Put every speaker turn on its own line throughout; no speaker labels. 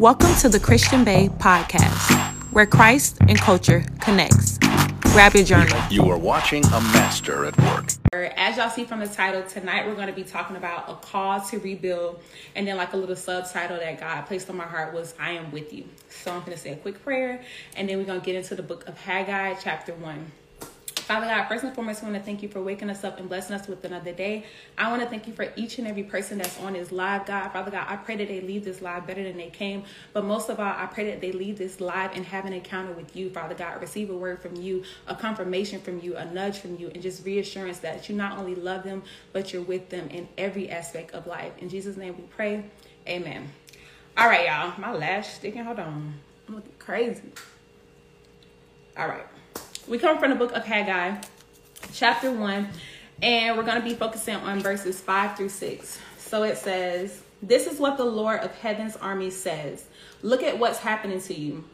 Welcome to the Christian Bae podcast, where Christ and culture connects. Grab your journal.
You are watching a master at work.
As y'all see from the title, tonight we're going to be talking about a call to rebuild, and then like a little subtitle that God placed on my heart was "I am with you." So I'm going to say a quick prayer, and then we're going to get into the book of Haggai, chapter one. Father God, first and foremost, I want to thank you for waking us up and blessing us with another day. I want to thank you for each and every person that's on this live, God. Father God, I pray that they leave this live better than they came. But most of all, I pray that they leave this live and have an encounter with you, Father God. Receive a word from you, a confirmation from you, a nudge from you, and just reassurance that you not only love them, but you're with them in every aspect of life. In Jesus' name we pray. Amen. All right, y'all. My lash sticking. Hold on. I'm looking crazy. All right. We come from the book of Haggai, chapter 1, and we're going to be focusing on verses 5 through 6. So it says, This is what the Lord of heaven's army says Look at what's happening to you.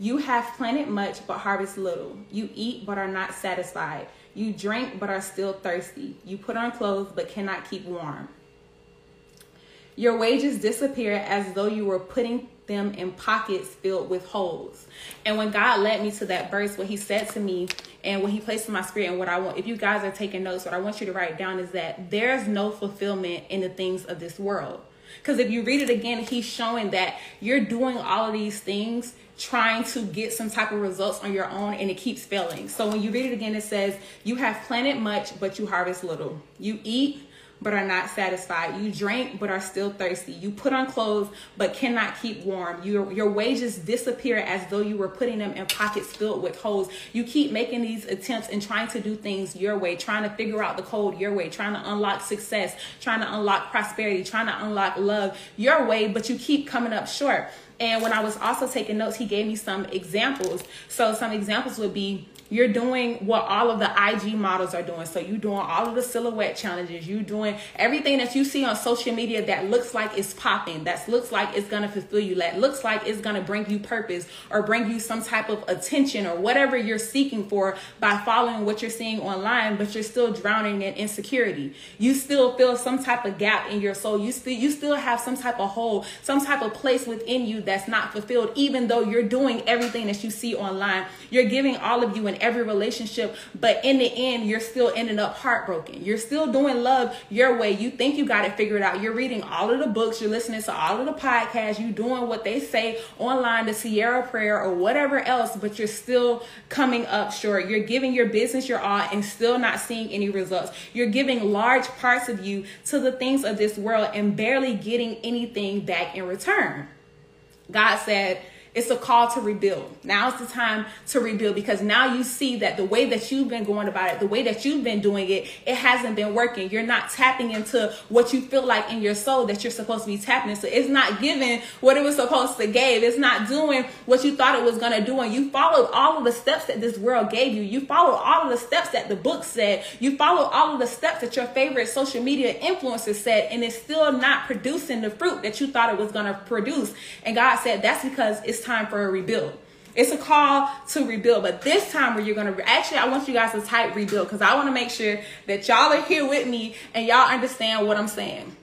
You have planted much, but harvest little. You eat, but are not satisfied. You drink, but are still thirsty. You put on clothes, but cannot keep warm. Your wages disappear as though you were putting them in pockets filled with holes. And when God led me to that verse, what He said to me and what He placed in my spirit, and what I want, if you guys are taking notes, what I want you to write down is that there's no fulfillment in the things of this world. Because if you read it again, He's showing that you're doing all of these things trying to get some type of results on your own and it keeps failing. So when you read it again, it says, You have planted much, but you harvest little. You eat, but are not satisfied. You drink but are still thirsty. You put on clothes but cannot keep warm. Your your wages disappear as though you were putting them in pockets filled with holes. You keep making these attempts and trying to do things your way, trying to figure out the code your way, trying to unlock success, trying to unlock prosperity, trying to unlock love your way, but you keep coming up short. And when I was also taking notes, he gave me some examples. So some examples would be you're doing what all of the IG models are doing. So you're doing all of the silhouette challenges. You're doing everything that you see on social media that looks like it's popping, that looks like it's to fulfill you, that looks like it's to bring you purpose or bring you some type of attention or whatever you're seeking for by following what you're seeing online, but you're still drowning in insecurity. You still feel some type of gap in your soul. You still you still have some type of hole, some type of place within you that's not fulfilled, even though you're doing everything that you see online. You're giving all of you an every relationship, but in the end, you're still ending up heartbroken. You're still doing love your way. You think you got it figured out. You're reading all of the books, you're listening to all of the podcasts, you're doing what they say online, the Ciara prayer or whatever else, but you're still coming up short. You're giving your business your all and still not seeing any results. You're giving large parts of you to the things of this world and barely getting anything back in return. God said, it's a call to rebuild. Now Now's the time to rebuild because now you see that the way that you've been going about it, the way that you've been doing it, it hasn't been working. You're not tapping into what you feel like in your soul that you're supposed to be tapping into. It's not giving what it was supposed to give. It's not doing what you thought it was going to do. And you followed all of the steps that this world gave you. You followed all of the steps that the book said. You followed all of the steps that your favorite social media influencers said, and it's still not producing the fruit that you thought it was going to produce. And God said that's because it's time for a rebuild. It's a call to rebuild, but this time where you're gonna re- actually, I want you guys to type rebuild because I want to make sure that y'all are here with me and y'all understand what I'm saying.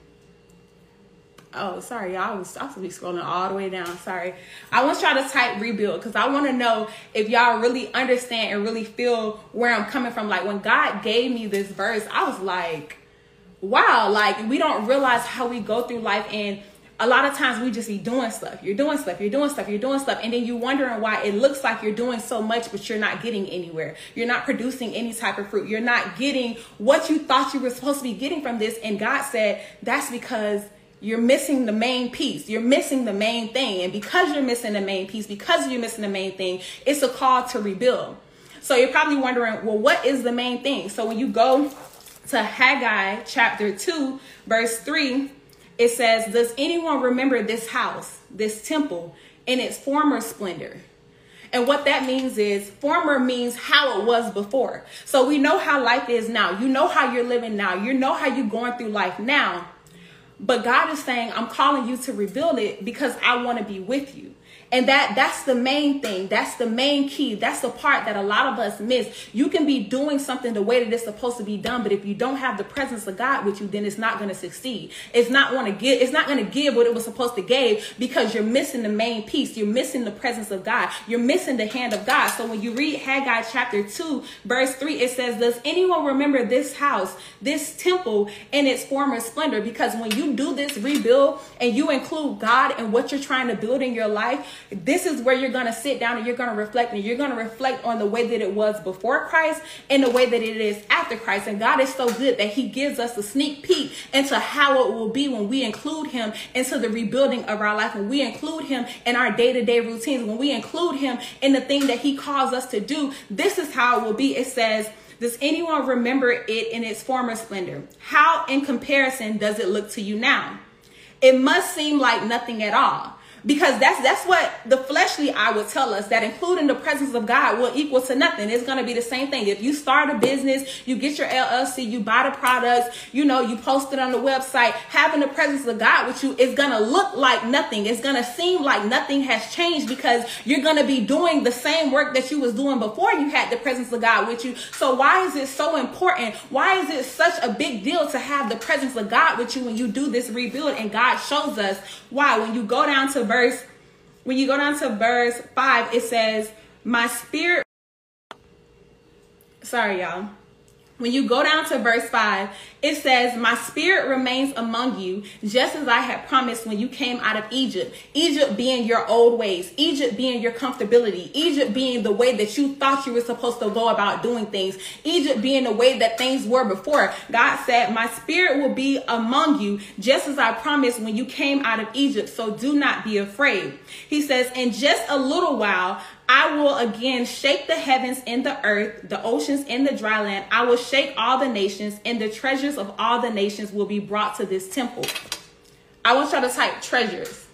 Oh, sorry, y'all. I was, I was be scrolling all the way down. Sorry. I want y'all to type rebuild because I want to know if y'all really understand and really feel where I'm coming from. Like when God gave me this verse, I was like, wow, like we don't realize how we go through life and a lot of times we just be doing stuff. You're doing stuff, you're doing stuff, you're doing stuff, and then you're wondering why it looks like you're doing so much, but you're not getting anywhere. You're not producing any type of fruit. You're not getting what you thought you were supposed to be getting from this. And God said, that's because you're missing the main piece. You're missing the main thing. And because you're missing the main piece, because you're missing the main thing, it's a call to rebuild. So you're probably wondering, well, what is the main thing? So when you go to Haggai chapter 2, verse 3, it says, Does anyone remember this house, this temple, in its former splendor? And what that means is former means how it was before. So we know how life is now. You know how you're living now. You know how you're going through life now. But God is saying, I'm calling you to rebuild it because I want to be with you. And that that's the main thing. That's the main key. That's the part that a lot of us miss. You can be doing something the way that it's supposed to be done, but if you don't have the presence of God with you, then it's not going to succeed. It's not going to give. It's not going to give what it was supposed to give because you're missing the main piece. You're missing the presence of God. You're missing the hand of God. So when you read Haggai chapter two, verse three, it says, "Does anyone remember this house, this temple, in its former splendor?" Because when you do this rebuild and you include God and what you're trying to build in your life this is where you're going to sit down and you're going to reflect and you're going to reflect on the way that it was before Christ and the way that it is after Christ. And God is so good that he gives us a sneak peek into how it will be when we include him into the rebuilding of our life, when we include him in our day-to-day routines, when we include him in the thing that he calls us to do. This is how it will be. It says, does anyone remember it in its former splendor? How, in comparison, does it look to you now? It must seem like nothing at all because that's that's what the fleshly eye would tell us that including the presence of God will equal to nothing. It's going to be the same thing. If you start a business, you get your LLC, you buy the products, you know, you post it on the website, having the presence of God with you is going to look like nothing. It's going to seem like nothing has changed because you're going to be doing the same work that you was doing before you had the presence of God with you. So why is it so important? Why is it such a big deal to have the presence of God with you when you do this rebuild? And God shows us why. When you go down to verse verse, when you go down to verse 5, it says, My spirit. Sorry, y'all. When you go down to verse 5, it says, My spirit remains among you, just as I had promised when you came out of Egypt. Egypt being your old ways, Egypt being your comfortability, Egypt being the way that you thought you were supposed to go about doing things, Egypt being the way that things were before. God said, My spirit will be among you, just as I promised when you came out of Egypt. So do not be afraid. He says, In just a little while, I will again shake the heavens and the earth, the oceans and the dry land. I will shake all the nations, and the treasures of all the nations will be brought to this temple. I want y'all to type treasures.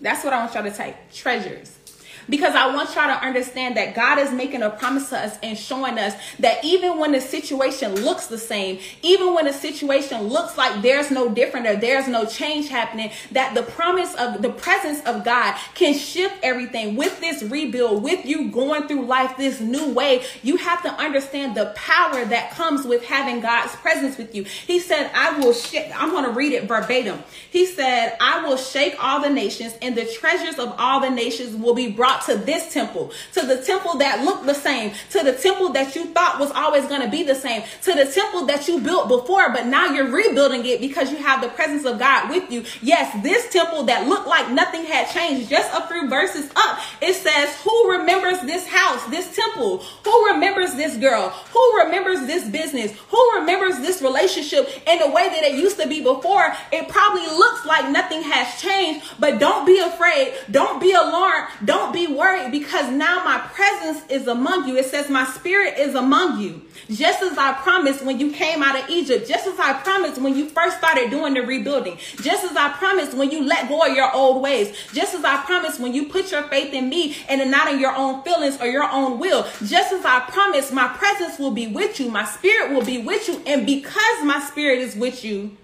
That's what I want y'all to type treasures because I want y'all to understand that God is making a promise to us and showing us that even when the situation looks the same, even when the situation looks like there's no different or there's no change happening, that the promise of the presence of God can shift everything with this rebuild, with you going through life this new way. You have to understand the power that comes with having God's presence with you. He said, I will I'm going to read it verbatim. He said, I will shake all the nations and the treasures of all the nations will be brought brought to this temple, to the temple that looked the same, to the temple that you thought was always going to be the same, to the temple that you built before, but now you're rebuilding it because you have the presence of God with you. Yes, this temple that looked like nothing had changed, just a few verses up, it says, Who remembers this house, this temple? Who remembers this girl? Who remembers this business? Who remembers this relationship in the way that it used to be before? It probably looks like nothing has changed, but don't be afraid. Don't be alarmed. Don't be be worried because now my presence is among you. It says, My spirit is among you. Just as I promised when you came out of Egypt, just as I promised when you first started doing the rebuilding, just as I promised when you let go of your old ways, just as I promised when you put your faith in me and not in your own feelings or your own will, just as I promised, my presence will be with you, my spirit will be with you. And because my spirit is with you,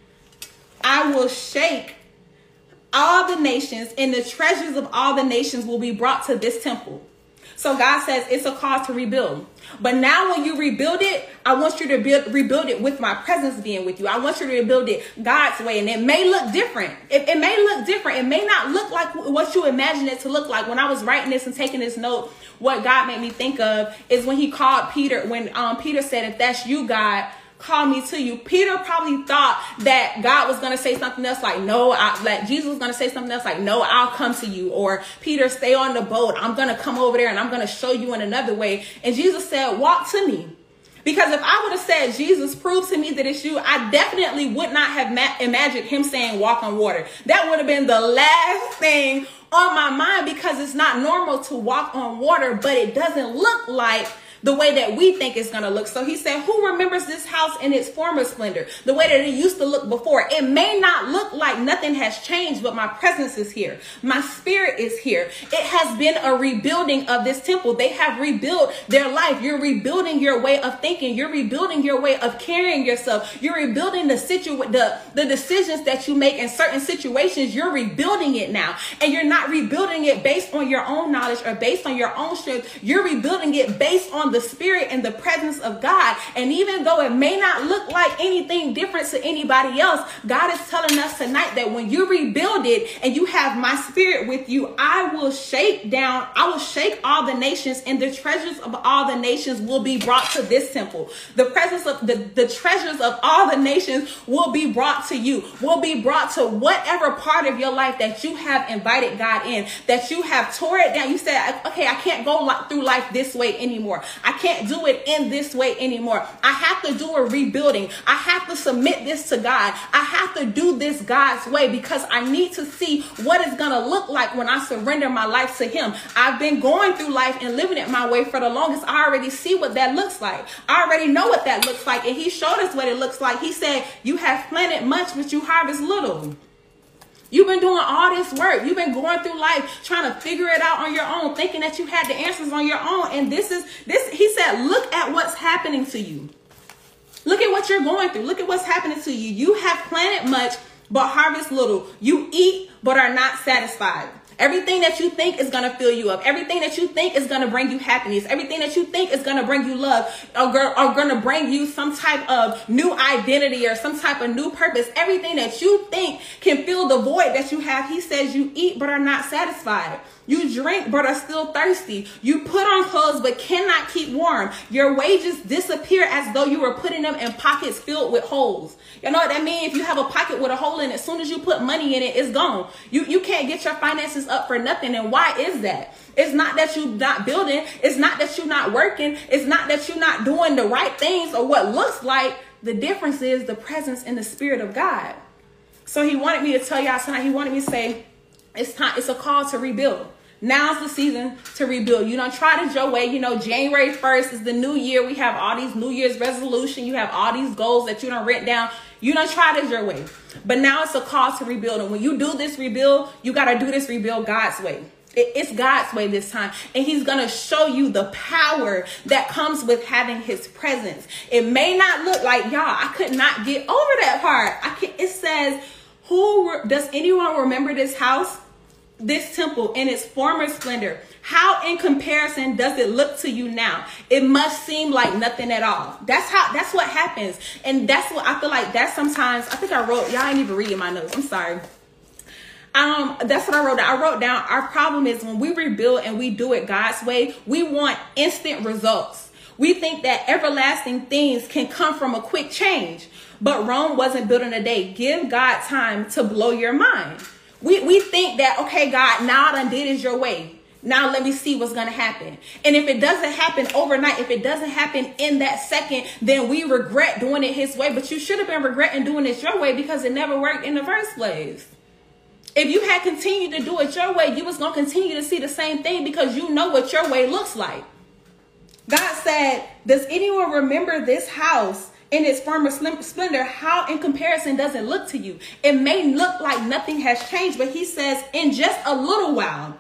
I will shake all the nations and the treasures of all the nations will be brought to this temple. So God says it's a call to rebuild. But now when you rebuild it, I want you to build, rebuild it with my presence being with you. I want you to rebuild it God's way. And it may look different. It, it may look different. It may not look like what you imagine it to look like. When I was writing this and taking this note, what God made me think of is when he called Peter, when um, Peter said, if that's you, God, call me to you. Peter probably thought that God was going to say something else like, no, I, like Jesus was going to say something else like, no, I'll come to you. Or Peter, stay on the boat. I'm going to come over there and I'm going to show you in another way. And Jesus said, walk to me. Because if I would have said, Jesus, prove to me that it's you, I definitely would not have ma- imagined him saying walk on water. That would have been the last thing on my mind because it's not normal to walk on water, but it doesn't look like the way that we think it's going to look. So he said, Who remembers this house in its former splendor, the way that it used to look before? It may not look like nothing has changed, but my presence is here. My spirit is here. It has been a rebuilding of this temple. They have rebuilt their life. You're rebuilding your way of thinking. You're rebuilding your way of carrying yourself. You're rebuilding the situ the, the decisions that you make in certain situations. You're rebuilding it now. And you're not rebuilding it based on your own knowledge or based on your own strength. You're rebuilding it based on the spirit and the presence of God. And even though it may not look like anything different to anybody else, God is telling us tonight that when you rebuild it and you have my spirit with you, I will shake down, I will shake all the nations, and the treasures of all the nations will be brought to this temple. The presence of the, the treasures of all the nations will be brought to you, will be brought to whatever part of your life that you have invited God in, that you have tore it down. You said, okay, I can't go through life this way anymore. I can't do it in this way anymore. I have to do a rebuilding. I have to submit this to God. I have to do this God's way because I need to see what it's going to look like when I surrender my life to Him. I've been going through life and living it my way for the longest. I already see what that looks like. I already know what that looks like. And He showed us what it looks like. He said, You have planted much, but you harvest little. You've been doing all this work. You've been going through life trying to figure it out on your own, thinking that you had the answers on your own. And this is this, he said, look at what's happening to you. Look at what you're going through. Look at what's happening to you. You have planted much, but harvest little. You eat, but are not satisfied. Everything that you think is to fill you up. Everything that you think is to bring you happiness. Everything that you think is to bring you love are going to bring you some type of new identity or some type of new purpose. Everything that you think can fill the void that you have. He says you eat but are not satisfied. You drink but are still thirsty. You put on clothes but cannot keep warm. Your wages disappear as though you were putting them in pockets filled with holes. You know what that means? If you have a pocket with a hole in it, as soon as you put money in it, it's gone. You you can't get your finances up for nothing. And why is that? It's not that you're not building. It's not that you're not working. It's not that you're not doing the right things or what looks like. The difference is the presence and the spirit of God. So he wanted me to tell y'all tonight, he wanted me to say, it's time, it's a call to rebuild. Now's the season to rebuild. You don't try to your way. You know, January 1st is the new year. We have all these New Year's resolution. You have all these goals that you don't write down. You don't try it your way. But now it's a call to rebuild. And when you do this rebuild, you got to do this rebuild God's way. It's God's way this time. And He's going to show you the power that comes with having His presence. It may not look like, y'all, I could not get over that part. I can, it says, who does anyone remember this house? this temple in its former splendor, how in comparison does it look to you now? It must seem like nothing at all. That's how that's what happens. And that's what I feel like that's sometimes I think I wrote y'all ain't even reading my notes. I'm sorry. Um, that's what I wrote down. I wrote down our problem is when we rebuild and we do it God's way, we want instant results. We think that everlasting things can come from a quick change. But Rome wasn't built in a day. Give God time to blow your mind. We we think that okay, God, now I done did is your way. Now let me see what's gonna happen. And if it doesn't happen overnight, if it doesn't happen in that second, then we regret doing it his way. But you should have been regretting doing it your way because it never worked in the first place. If you had continued to do it your way, you was gonna continue to see the same thing because you know what your way looks like. God said, Does anyone remember this house? in its former splendor, how in comparison does it look to you? It may look like nothing has changed, but he says, in just a little while,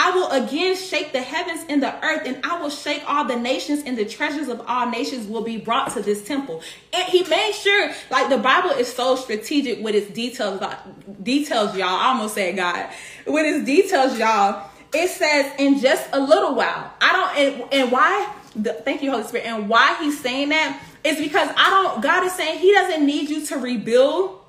I will again shake the heavens and the earth, and I will shake all the nations, and the treasures of all nations will be brought to this temple. And he made sure, like the Bible is so strategic with its details, details, y'all. I almost said God. With its details, y'all. It says in just a little while. I don't, and, and why? The, thank you, Holy Spirit. And why he's saying that is because I don't, God is saying He doesn't need you to rebuild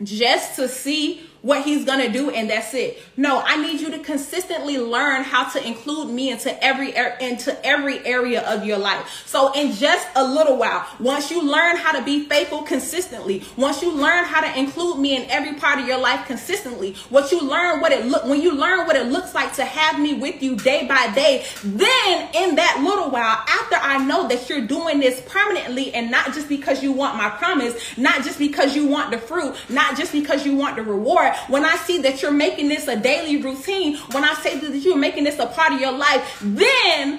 just to see what he's gonna do and that's it. No i need you to consistently learn how to include me into every into every area of your life. So in just a little while once you learn how to be faithful consistently once you learn how to include me in every part of your life consistently what you learn what it look when you learn what it looks like to have me with you day by day then in that little while after i know that you're doing this permanently and not just because you want my promise not just because you want the fruit not just because you want the reward when I see that you're making this a daily routine, when I say that you're making this a part of your life, then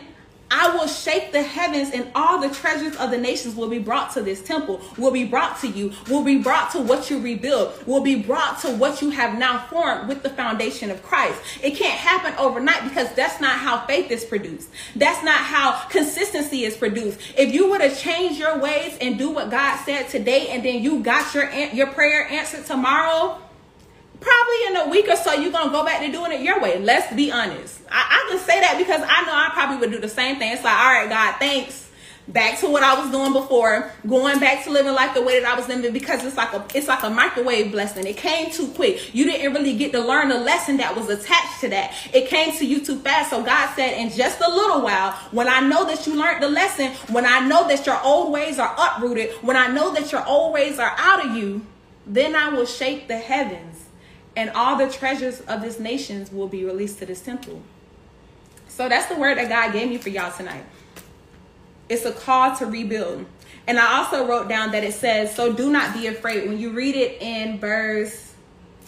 I will shake the heavens and all the treasures of the nations will be brought to this temple, will be brought to you, will be brought to what you rebuild, will be brought to what you have now formed with the foundation of Christ. It can't happen overnight because that's not how faith is produced. That's not how consistency is produced. If you were to change your ways and do what God said today and then you got your your prayer answered tomorrow, probably in a week or so you're gonna go back to doing it your way. Let's be honest. I, I, can say that because i know i probably would do the same thing. It's like all right god thanks. Back to what i was doing before. Going back to living life the way that i was living because it's like a it's like a microwave blessing. It came too quick. You didn't really get to learn the lesson that was attached to that. It came to you too fast. So god said in just a little while when i know that you learned the lesson when i know that your old ways are uprooted when i know that your old ways are out of you then i will shake the heavens and all the treasures of this nations will be released to this temple. So that's the word that God gave me for y'all tonight. It's a call to rebuild. And I also wrote down that it says, "So do not be afraid." When you read it in verse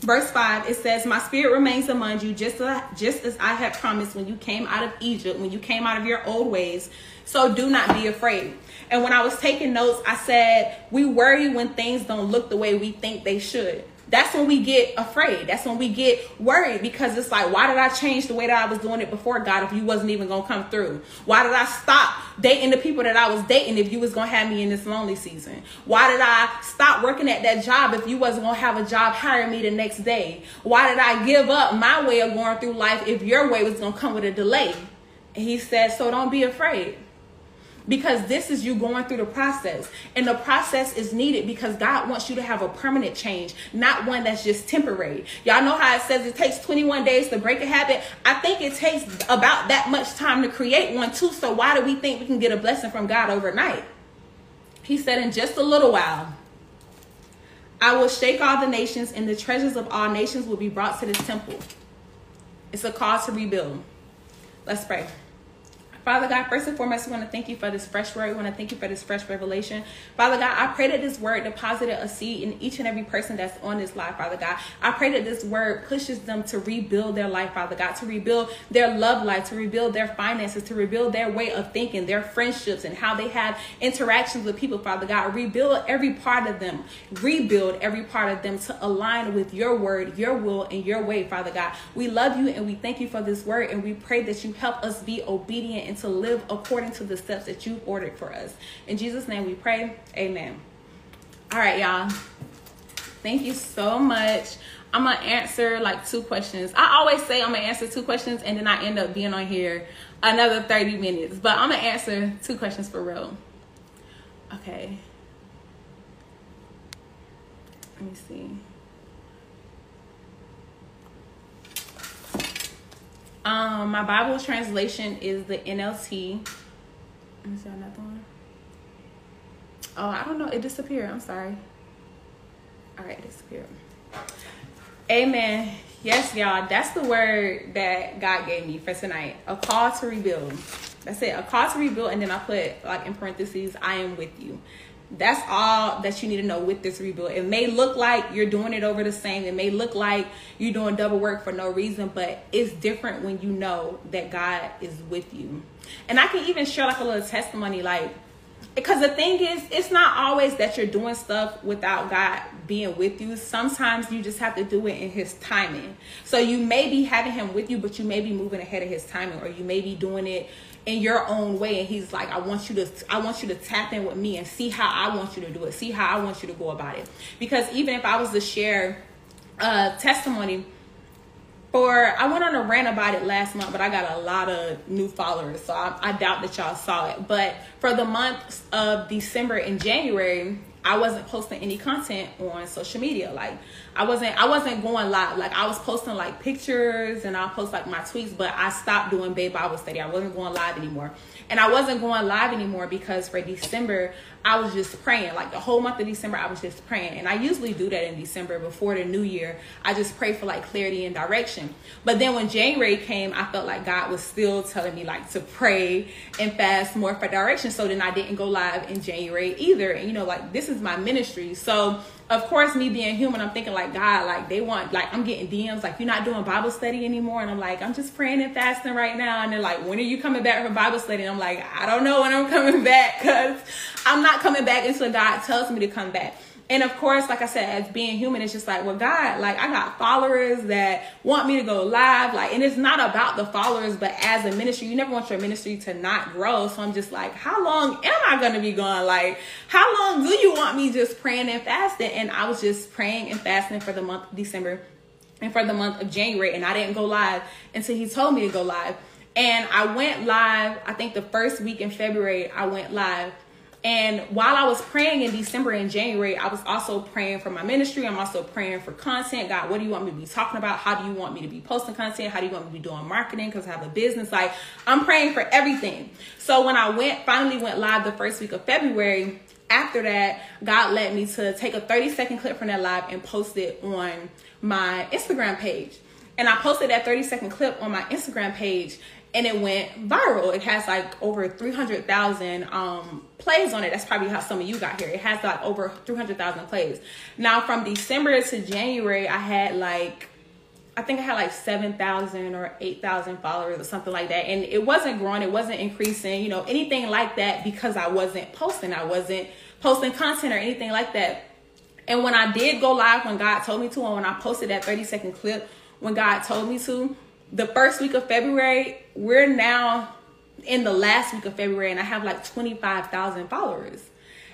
verse 5, it says, "My spirit remains among you just as, just as I had promised when you came out of Egypt, when you came out of your old ways. So do not be afraid." And when I was taking notes, I said, "We worry when things don't look the way we think they should." That's when we get afraid. That's when we get worried because it's like, why did I change the way that I was doing it before, God, if you wasn't even gonna come through? Why did I stop dating the people that I was dating if you was gonna have me in this lonely season? Why did I stop working at that job if you wasn't gonna have a job hire me the next day? Why did I give up my way of going through life if your way was gonna come with a delay? And he said, so don't be afraid because this is you going through the process. And the process is needed because god wants you to have a permanent change not one that's just temporary. Y'all know how it says it takes 21 days to break a habit? I think it takes about that much time to create one too. So why do we think we can get a blessing from god overnight? He said in just a little while i will shake all the nations and the treasures of all nations will be brought to this temple. It's a call to rebuild. Let's pray Father God, first and foremost, we want to thank you for this fresh word. We want to thank you for this fresh revelation. Father God, I pray that this word deposited a seed in each and every person that's on this life, Father God. I pray that this word pushes them to rebuild their life, Father God, to rebuild their love life, to rebuild their finances, to rebuild their way of thinking, their friendships, and how they have interactions with people, Father God. Rebuild every part of them. Rebuild every part of them to align with your word, your will, and your way, Father God. We love you and we thank you for this word, and we pray that you help us be obedient and to live according to the steps that you've ordered for us. In Jesus' name we pray. Amen. All right, y'all. Thank you so much. I'm gonna answer like two questions. I always say I'm gonna answer two questions and then I end up being on here another 30 minutes. But I'm gonna answer two questions for real. Okay. Let me see. Um, my Bible translation is the NLT. Me see another one. Oh, I don't know. It disappeared. I'm sorry. All right, it disappeared. Amen. Yes, y'all. That's the word that God gave me for tonight. A call to rebuild. That's it. A call to rebuild, and then I put like in parentheses, I am with you. That's all that you need to know with this rebuild. It may look like you're doing it over the same. It may look like you're doing double work for no reason, but it's different when you know that God is with you. And I can even share like a little testimony, like, because the thing is, it's not always that you're doing stuff without God being with you. Sometimes you just have to do it in His timing. So you may be having Him with you, but you may be moving ahead of His timing, or you may be doing it in your own way and he's like i want you to i want you to tap in with me and see how i want you to do it. See how i want you to go about it. Because even if i was to share a testimony for i went on a rant about it last month but i got a lot of new followers so i, I doubt that y'all saw it. But for the months of december and january I wasn't posting any content on social media. Like I wasn't I wasn't going live. Like I was posting like pictures and I'll post like my tweets, but I stopped doing Babe Bible study. I wasn't going live anymore. And I wasn't going live anymore because for December, I was just praying. Like the whole month of December, I was just praying. And I usually do that in December before the new year. I just pray for like clarity and direction. But then when January came, I felt like God was still telling me like to pray and fast more for direction. So then I didn't go live in January either. And you know, like this is my ministry. So of course, me being human, I'm thinking like God, like they want, like I'm getting DMs, like you're not doing Bible study anymore, and I'm like, I'm just praying and fasting right now, and they're like, when are you coming back from Bible study? And I'm like, I don't know when I'm coming back, cause I'm not coming back until God tells me to come back. And of course, like I said, as being human, it's just like, well, God, like I got followers that want me to go live. Like, and it's not about the followers, but as a ministry, you never want your ministry to not grow. So I'm just like, how long am I going to be gone? Like, how long do you want me just praying and fasting? And I was just praying and fasting for the month of December and for the month of January. And I didn't go live until he told me to go live. And I went live, I think the first week in February, I went live and while I was praying in December and January, I was also praying for my ministry. I'm also praying for content. God, what do you want me to be talking about? How do you want me to be posting content? How do you want me to be doing marketing? Because I have a business. Like I'm praying for everything. So when I went, finally went live the first week of February, after that, God led me to take a 30 second clip from that live and post it on my Instagram page. And I posted that 30 second clip on my Instagram page and it went viral. It has like over 300,000 um, plays on it. That's probably how some of you got here. It has like over 300,000 plays. Now, from December to January, I had like, I think I had like 7,000 or 8,000 followers or something like that. And it wasn't growing, it wasn't increasing, you know, anything like that because I wasn't posting. I wasn't posting content or anything like that. And when I did go live when God told me to, and when I posted that 30 second clip when God told me to, the first week of February, we're now in the last week of February and I have like 25,000 followers.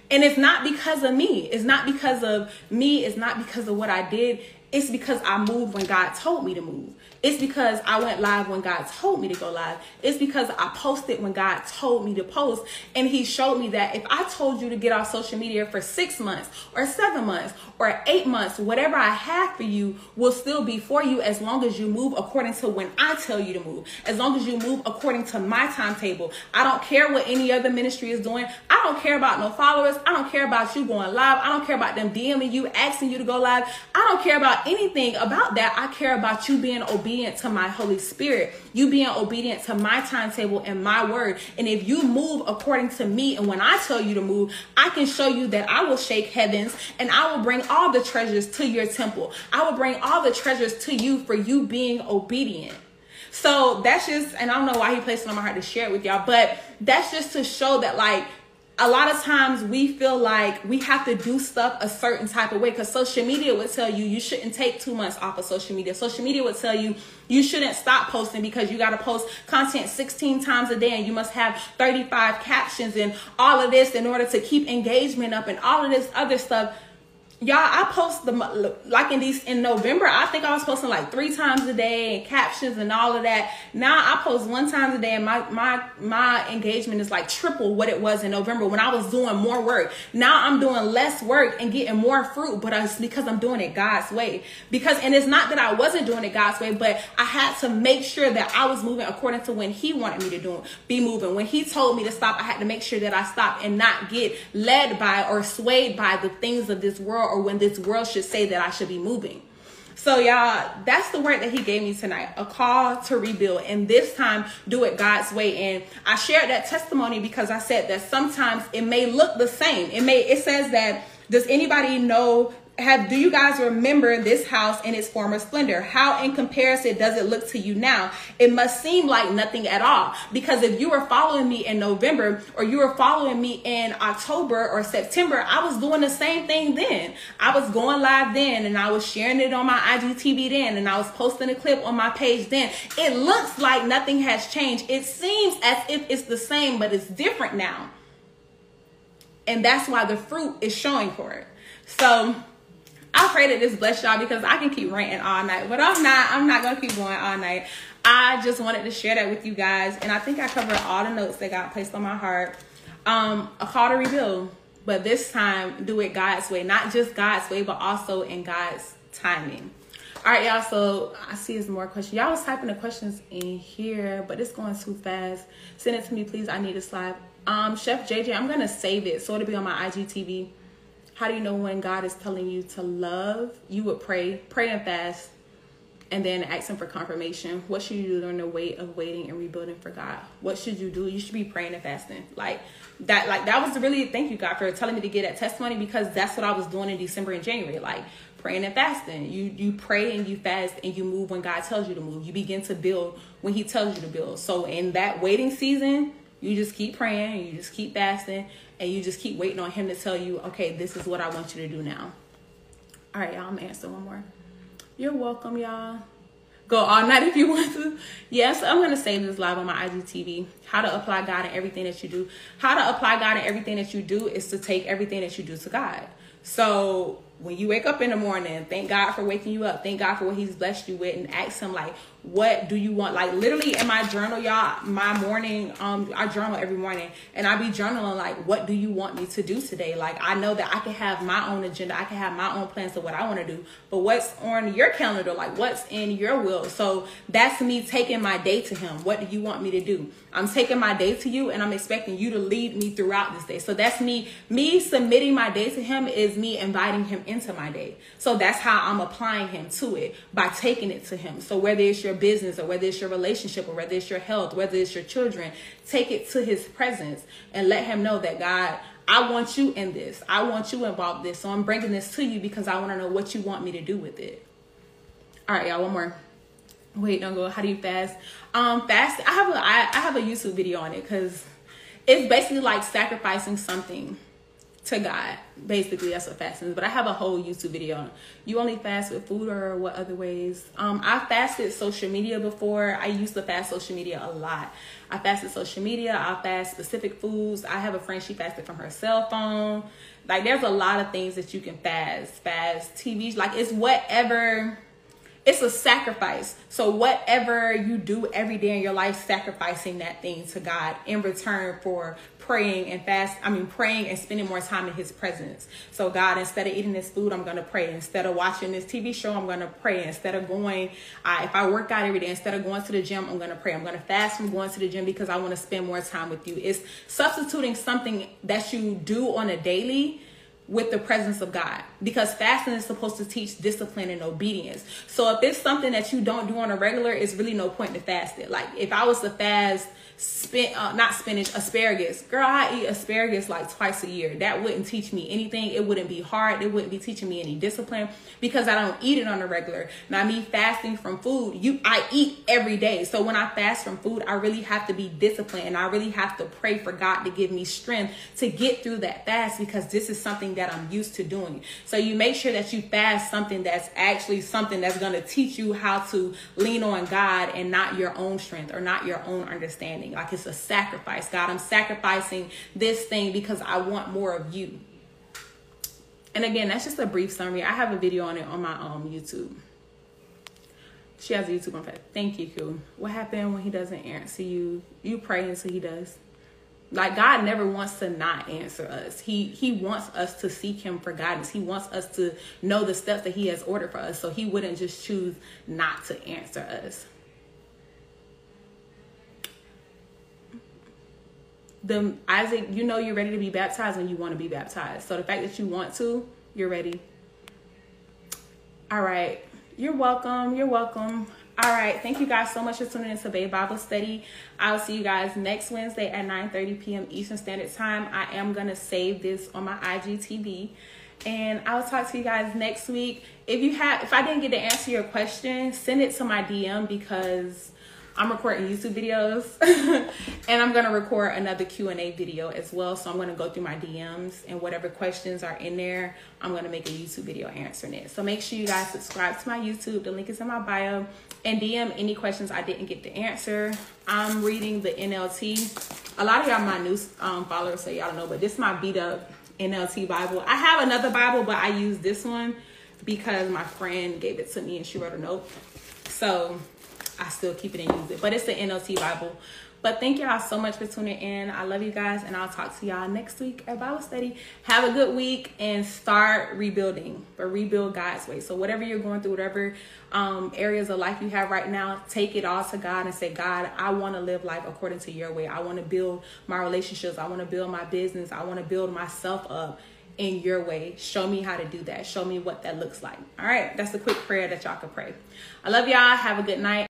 And it's not because of me. It's not because of me. It's not because of what I did. It's because I moved when God told me to move. It's because I went live when God told me to go live. It's because I posted when God told me to post. And He showed me that if I told you to get off social media for six months or seven months or eight months, whatever I have for you will still be for you as long as you move according to when I tell you to move. As long as you move according to my timetable. I don't care what any other ministry is doing. I don't care about no followers. I don't care about you going live. I don't care about them DMing you, asking you to go live. I don't care about anything about that. I care about you being obedient obedient to my Holy Spirit, you being obedient to my timetable and my word. And if you move according to me, and when I tell you to move, I can show you that I will shake heavens and I will bring all the treasures to your temple. I will bring all the treasures to you for you being obedient. So that's just, and I don't know why he placed it on my heart to share it with y'all, but that's just to show that, like, a lot of times we feel like we have to do stuff a certain type of way because social media would tell you you shouldn't take two months off of social media. Social media would tell you you shouldn't stop posting because you got to post content 16 times a day and you must have 35 captions and all of this in order to keep engagement up and all of this other stuff y'all i post the like in these in november i think i was posting like three times a day and captions and all of that. Now i post one time a day and my my my engagement is like triple what it was in november when i was doing more work. Now i'm doing less work and getting more fruit but it's because i'm doing it god's way. Because and it's not that i wasn't doing it god's way but i had to make sure that i was moving according to when he wanted me to do be moving. When he told me to stop i had to make sure that i stopped and not get led by or swayed by the things of this world or when this world should say that I should be moving. So, y'all, that's the word that he gave me tonight a call to rebuild. And this time, do it God's way. And I shared that testimony because I said that sometimes it may look the same. It may, it says that, does anybody know have do you guys remember this house in its former splendor? How in comparison does it look to you now? It must seem like nothing at all because if you were following me in november or you were following me in october or september i was doing the same thing then. I was going live then and i was sharing it on my igtv then and i was posting a clip on my page then. It looks like nothing has changed. It seems as if it's the same but it's different now. And that's why the fruit is showing for it. So I pray that this bless y'all because I can keep ranting all night, but I'm not. I'm not gonna keep going all night. I just wanted to share that with you guys, and I think I covered all the notes that got placed on my heart. Um, a call to rebuild, but this time do it God's way, not just God's way, but also in God's timing. All right, y'all. So I see there's more questions. Y'all was typing the questions in here, but it's going too fast. Send it to me, please. I need a slide. Um, Chef JJ, I'm gonna save it so it'll be on my IGTV. How do you know when God is telling you to love? You would pray, pray and fast, and then ask him for confirmation. What should you do during the wait of waiting and rebuilding for God? What should you do? You should be praying and fasting. Like that, like that was really thank you God for telling me to get that testimony because that's what I was doing in December and January. Like praying and fasting. You you pray and you fast and you move when God tells you to move. You begin to build when He tells you to build. So in that waiting season, you just keep praying, you just keep fasting, and you just keep waiting on Him to tell you, okay, this is what I want you to do now. All right, y'all. I'm gonna answer one more. You're welcome, y'all. Go all night if you want to. Yes, I'm gonna save this live on my IGTV. How to apply God in everything that you do. How to apply God in everything that you do is to take everything that you do to God. So when you wake up in the morning, thank God for waking you up. Thank God for what He's blessed you with, and ask Him like, what do you want? Like literally in my journal, y'all, my morning, um, I journal every morning, and I be journaling like, what do you want me to do today? Like I know that I can have my own agenda, I can have my own plans of what I want to do, but what's on your calendar? Like what's in your will? So that's me taking my day to Him. What do you want me to do? I'm taking my day to you, and I'm expecting you to lead me throughout this day. So that's me. Me submitting my day to Him is me inviting Him into my day. So that's how I'm applying Him to it by taking it to Him. So whether it's your your business or whether it's your relationship or whether it's your health, whether it's your children, take it to his presence and let him know that God, I want you in this. I want you involved in this. So I'm bringing this to you because I want to know what you want me to do with it. All right, y'all, one more. Wait, don't go. How do you fast? Um, fast. I have a I, I have a YouTube video on it because it's basically like sacrificing something to God. Basically, that's what fasting is. But I have a whole YouTube video on you only fast with food or what other ways. Um, I fasted social media before. I used to fast social media a lot. I fasted social media. I fast specific foods. I have a friend she fasted from her cell phone. Like there's a lot of things that you can fast. Fast TVs. Like it's whatever it's a sacrifice. So whatever you do every day in your life, sacrificing that thing to God in return for praying and fast. I mean, praying and spending more time in His presence. So God, instead of eating this food, I'm gonna pray. Instead of watching this TV show, I'm gonna pray. Instead of going, uh, if I work out every day, instead of going to the gym, I'm gonna pray. I'm gonna fast from going to the gym because I want to spend more time with you. It's substituting something that you do on a daily with the presence of God because fasting is supposed to teach discipline and obedience. So if it's something that you don't do on a regular, it's really no point to fast it. Like if I was to fast spin uh, not spinach asparagus. Girl i eat asparagus like twice a year. That wouldn't teach me anything. It wouldn't be hard. It wouldn't be teaching me any discipline because i don't eat it on a regular. Now me fasting from food you i eat every day. So when i fast from food i really have to be disciplined and i really have to pray for god to give me strength to get through that fast because this is something that i'm used to doing. So you make sure that you fast something that's actually something that's going to teach you how to lean on god and not your own strength or not your own understanding like it's a sacrifice. God, I'm sacrificing this thing because I want more of you. And again, that's just a brief summary. I have a video on it on my um YouTube. She has a YouTube on fact. Thank you. What happened when he doesn't answer you? You pray until he does. Like God never wants to not answer us. He he wants us to seek him for guidance. He wants us to know the steps that he has ordered for us. So he wouldn't just choose not to answer us. The Isaac, you know you're ready to be baptized when you want to be baptized. So the fact that you want to, you're ready. All right. You're welcome. You're welcome. All right. Thank you guys so much for tuning into Bae Bible Study. I'll see you guys next Wednesday at 9:30 p.m. Eastern Standard Time. I am gonna save this on my IGTV. And I'll talk to you guys next week. If you have if I didn't get to answer your question, send it to my DM because I'm recording YouTube videos and I'm going to record another Q&A video as well. So I'm going to go through my DMs and whatever questions are in there, I'm going to make a YouTube video answering it. So make sure you guys subscribe to my YouTube. The link is in my bio and DM any questions I didn't get to answer. I'm reading the NLT. A lot of y'all my new um, followers so y'all don't know, but this is my beat up NLT Bible. I have another Bible, but I use this one because my friend gave it to me and she wrote a note. So I still keep it and use it. But it's the NLT Bible. But thank y'all so much for tuning in. I love you guys, and I'll talk to y'all next week at Bible study. Have a good week and start rebuilding, but rebuild God's way. So whatever you're going through, whatever um, areas of life you have right now, take it all to God and say, God, I want to live life according to your way. I want to build my relationships. I want to build my business. I want to build myself up in your way. Show me how to do that. Show me what that looks like. All right, that's a quick prayer that y'all can pray. I love y'all. Have a good night.